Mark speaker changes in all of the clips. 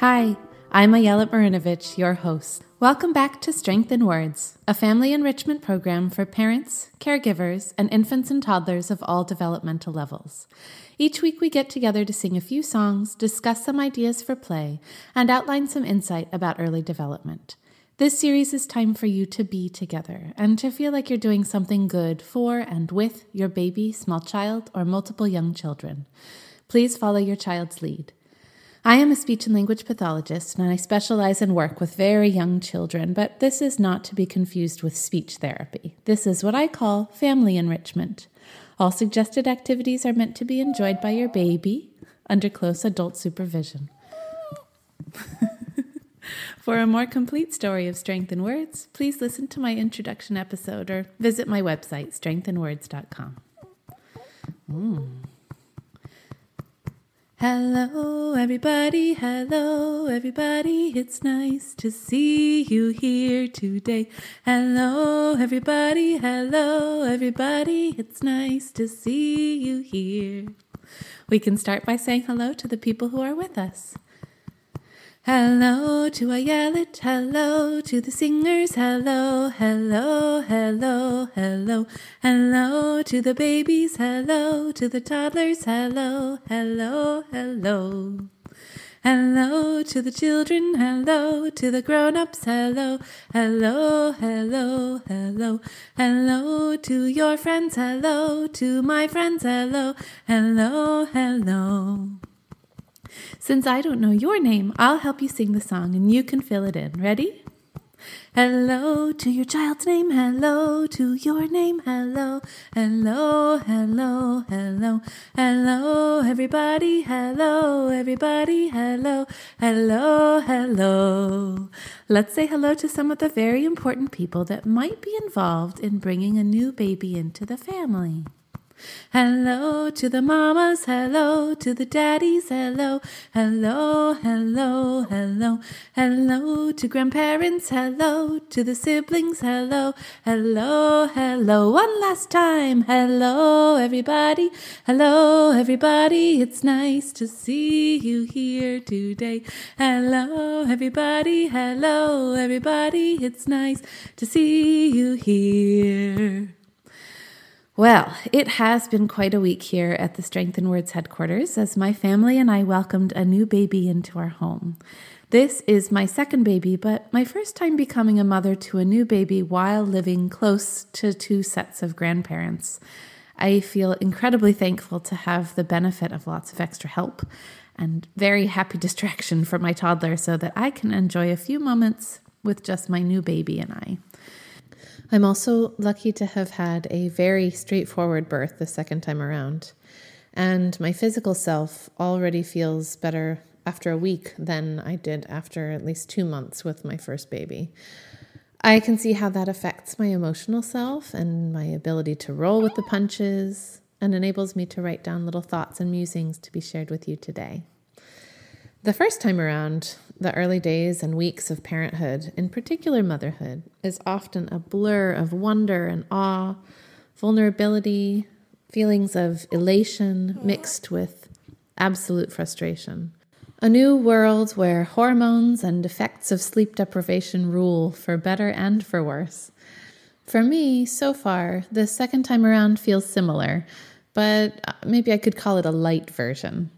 Speaker 1: Hi, I'm Ayelet Marinovich, your host. Welcome back to Strength in Words, a family enrichment program for parents, caregivers, and infants and toddlers of all developmental levels. Each week we get together to sing a few songs, discuss some ideas for play, and outline some insight about early development. This series is time for you to be together and to feel like you're doing something good for and with your baby, small child, or multiple young children. Please follow your child's lead. I am a speech and language pathologist and I specialize in work with very young children, but this is not to be confused with speech therapy. This is what I call family enrichment. All suggested activities are meant to be enjoyed by your baby under close adult supervision. For a more complete story of Strength in Words, please listen to my introduction episode or visit my website, strengthinwords.com. Mm. Hello, everybody. Hello, everybody. It's nice to see you here today. Hello, everybody. Hello, everybody. It's nice to see you here. We can start by saying hello to the people who are with us. Hello to Ayelet, hello to the singers, hello, hello, hello, hello, hello to the babies, hello to the toddlers, hello, hello, hello. Hello to the children, hello to the grown ups, hello, hello, hello, hello, hello to your friends, hello to my friends, hello, hello, hello. Since I don't know your name, I'll help you sing the song and you can fill it in. Ready? Hello to your child's name, hello to your name, hello, hello, hello, hello, hello, everybody, hello, everybody, hello, hello, hello. Let's say hello to some of the very important people that might be involved in bringing a new baby into the family. Hello to the mamas, hello to the daddies, hello, hello, hello, hello, hello to grandparents, hello to the siblings, hello, hello, hello. One last time, hello everybody, hello everybody. It's nice to see you here today. Hello everybody, hello everybody. It's nice to see you here. Well, it has been quite a week here at the Strength in Words headquarters as my family and I welcomed a new baby into our home. This is my second baby, but my first time becoming a mother to a new baby while living close to two sets of grandparents. I feel incredibly thankful to have the benefit of lots of extra help and very happy distraction for my toddler so that I can enjoy a few moments with just my new baby and I. I'm also lucky to have had a very straightforward birth the second time around. And my physical self already feels better after a week than I did after at least two months with my first baby. I can see how that affects my emotional self and my ability to roll with the punches and enables me to write down little thoughts and musings to be shared with you today. The first time around, the early days and weeks of parenthood, in particular motherhood, is often a blur of wonder and awe, vulnerability, feelings of elation mixed with absolute frustration. A new world where hormones and effects of sleep deprivation rule for better and for worse. For me, so far, the second time around feels similar, but uh, maybe I could call it a light version.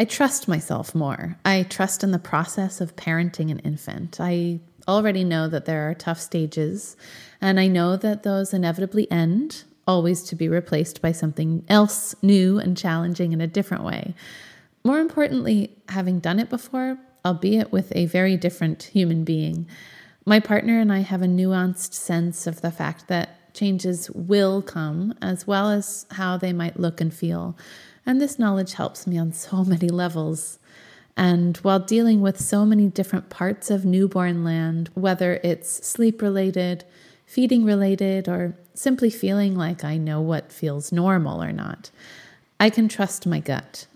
Speaker 1: I trust myself more. I trust in the process of parenting an infant. I already know that there are tough stages, and I know that those inevitably end, always to be replaced by something else new and challenging in a different way. More importantly, having done it before, albeit with a very different human being, my partner and I have a nuanced sense of the fact that changes will come, as well as how they might look and feel. And this knowledge helps me on so many levels. And while dealing with so many different parts of newborn land, whether it's sleep related, feeding related, or simply feeling like I know what feels normal or not, I can trust my gut.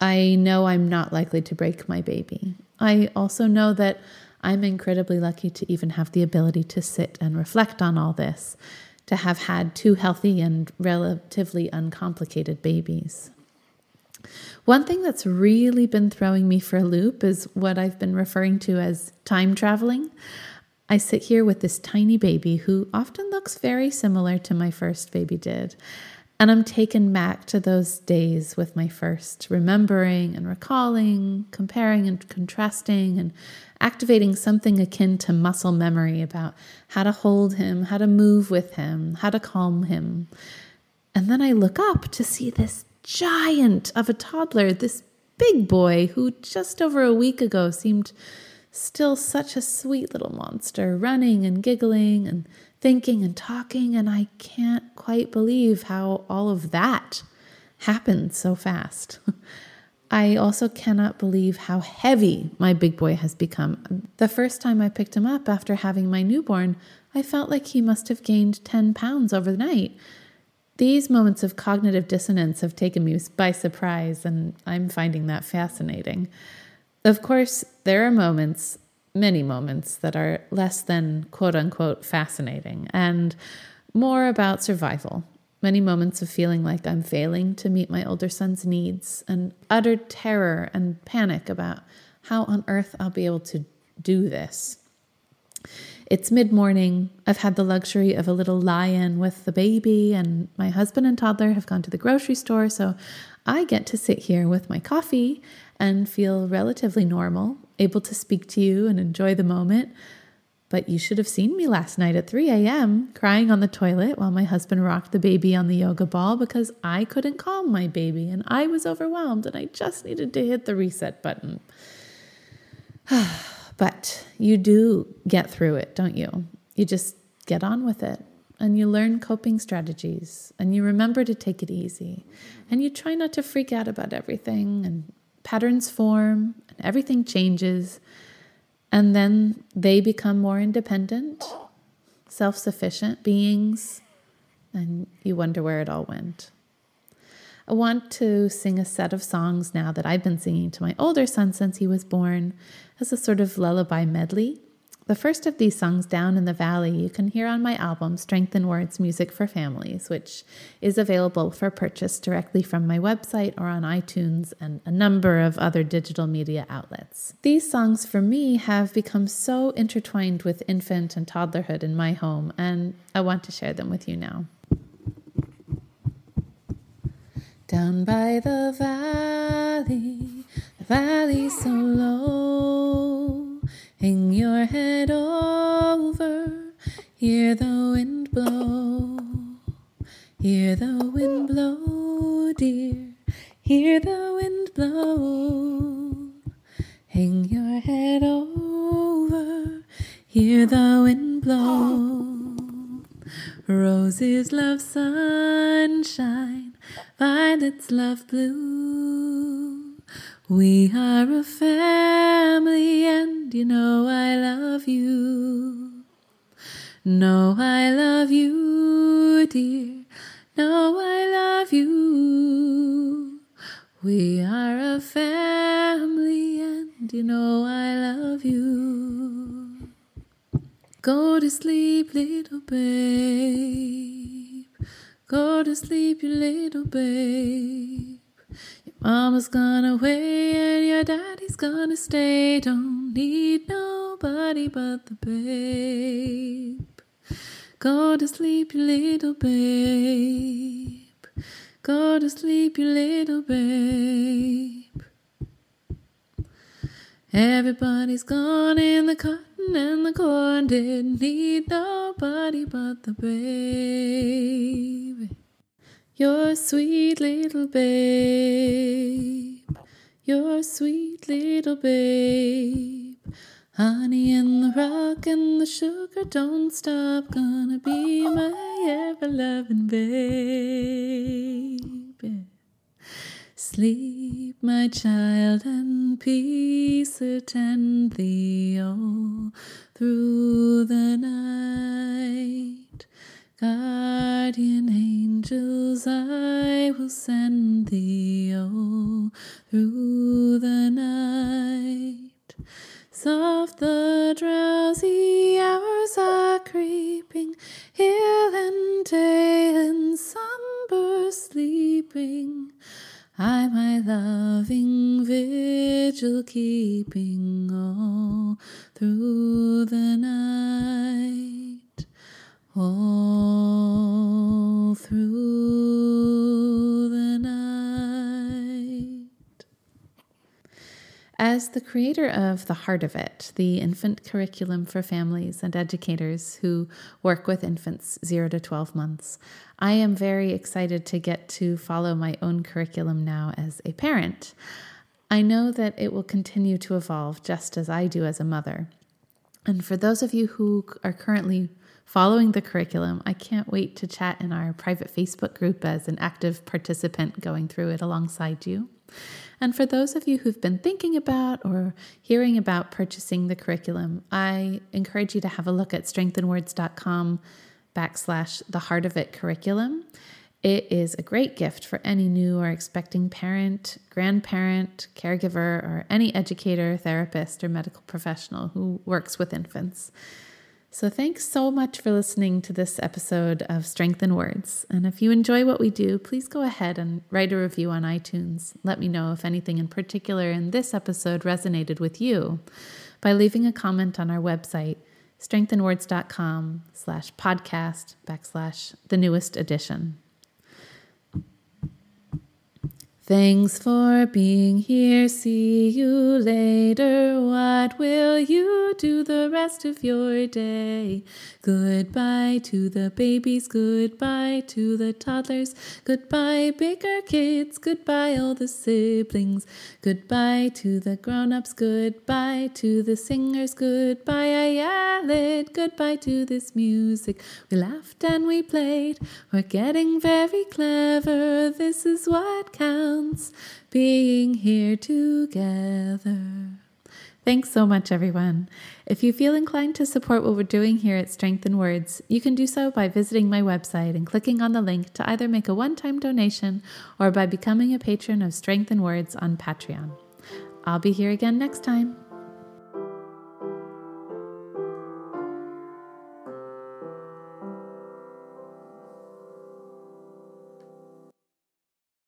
Speaker 1: I know I'm not likely to break my baby. I also know that I'm incredibly lucky to even have the ability to sit and reflect on all this, to have had two healthy and relatively uncomplicated babies. One thing that's really been throwing me for a loop is what I've been referring to as time traveling. I sit here with this tiny baby who often looks very similar to my first baby did. And I'm taken back to those days with my first, remembering and recalling, comparing and contrasting, and activating something akin to muscle memory about how to hold him, how to move with him, how to calm him. And then I look up to see this giant of a toddler, this big boy who just over a week ago seemed still such a sweet little monster, running and giggling and thinking and talking. And I can't quite believe how all of that happened so fast. I also cannot believe how heavy my big boy has become. The first time I picked him up after having my newborn, I felt like he must have gained 10 pounds overnight. These moments of cognitive dissonance have taken me by surprise, and I'm finding that fascinating. Of course, there are moments, many moments, that are less than quote unquote fascinating and more about survival. Many moments of feeling like I'm failing to meet my older son's needs, and utter terror and panic about how on earth I'll be able to do this. It's mid morning. I've had the luxury of a little lie in with the baby, and my husband and toddler have gone to the grocery store. So I get to sit here with my coffee and feel relatively normal, able to speak to you and enjoy the moment. But you should have seen me last night at 3 a.m. crying on the toilet while my husband rocked the baby on the yoga ball because I couldn't calm my baby and I was overwhelmed and I just needed to hit the reset button. But you do get through it, don't you? You just get on with it and you learn coping strategies and you remember to take it easy and you try not to freak out about everything and patterns form and everything changes and then they become more independent, self sufficient beings, and you wonder where it all went. I want to sing a set of songs now that I've been singing to my older son since he was born as a sort of lullaby medley. The first of these songs, Down in the Valley, you can hear on my album, Strength in Words Music for Families, which is available for purchase directly from my website or on iTunes and a number of other digital media outlets. These songs, for me, have become so intertwined with infant and toddlerhood in my home, and I want to share them with you now. Down by the valley, the valley so low. Hang your head blow. Hear the wind blow, dear, hear the wind blow. Hang your head over, hear the wind blow. Roses love sunshine violets love blue. We are a family, and you know I love you. Know I love you, dear. Know I love you. We are a family, and you know I love you. Go to sleep, little babe. Go to sleep, you little babe. Your mama's gone away and your daddy's gonna stay. Don't need nobody but the babe. Go to sleep, you little babe. Go to sleep, you little babe. Everybody's gone in the cotton and the corn. Didn't need nobody but the babe. Your sweet little babe. Your sweet little babe. Honey and the rock and the sugar don't stop. Gonna be my ever loving baby. Sleep, my child, and peace attend thee all through the night. Guardian angels, I will send thee all through the night. Soft the drowsy hours are creeping, hill and dale in slumber sleeping. I, my loving vigil keeping all through the night, all As the creator of The Heart of It, the infant curriculum for families and educators who work with infants 0 to 12 months, I am very excited to get to follow my own curriculum now as a parent. I know that it will continue to evolve just as I do as a mother. And for those of you who are currently following the curriculum, I can't wait to chat in our private Facebook group as an active participant going through it alongside you. And for those of you who've been thinking about or hearing about purchasing the curriculum, I encourage you to have a look at strengthinwords.com backslash the heart of it curriculum. It is a great gift for any new or expecting parent, grandparent, caregiver, or any educator, therapist, or medical professional who works with infants. So, thanks so much for listening to this episode of Strength in Words. And if you enjoy what we do, please go ahead and write a review on iTunes. Let me know if anything in particular in this episode resonated with you by leaving a comment on our website strengthinwords.com slash podcast backslash the newest edition. Thanks for being here. See you later. What will you do the rest of your day? Goodbye to the babies. Goodbye to the toddlers. Goodbye, bigger kids. Goodbye, all the siblings. Goodbye to the grown ups. Goodbye to the singers. Goodbye, I yelled. Goodbye to this music. We laughed and we played. We're getting very clever. This is what counts being here together. Thanks so much, everyone. If you feel inclined to support what we're doing here at Strength in Words, you can do so by visiting my website and clicking on the link to either make a one time donation or by becoming a patron of Strength in Words on Patreon. I'll be here again next time.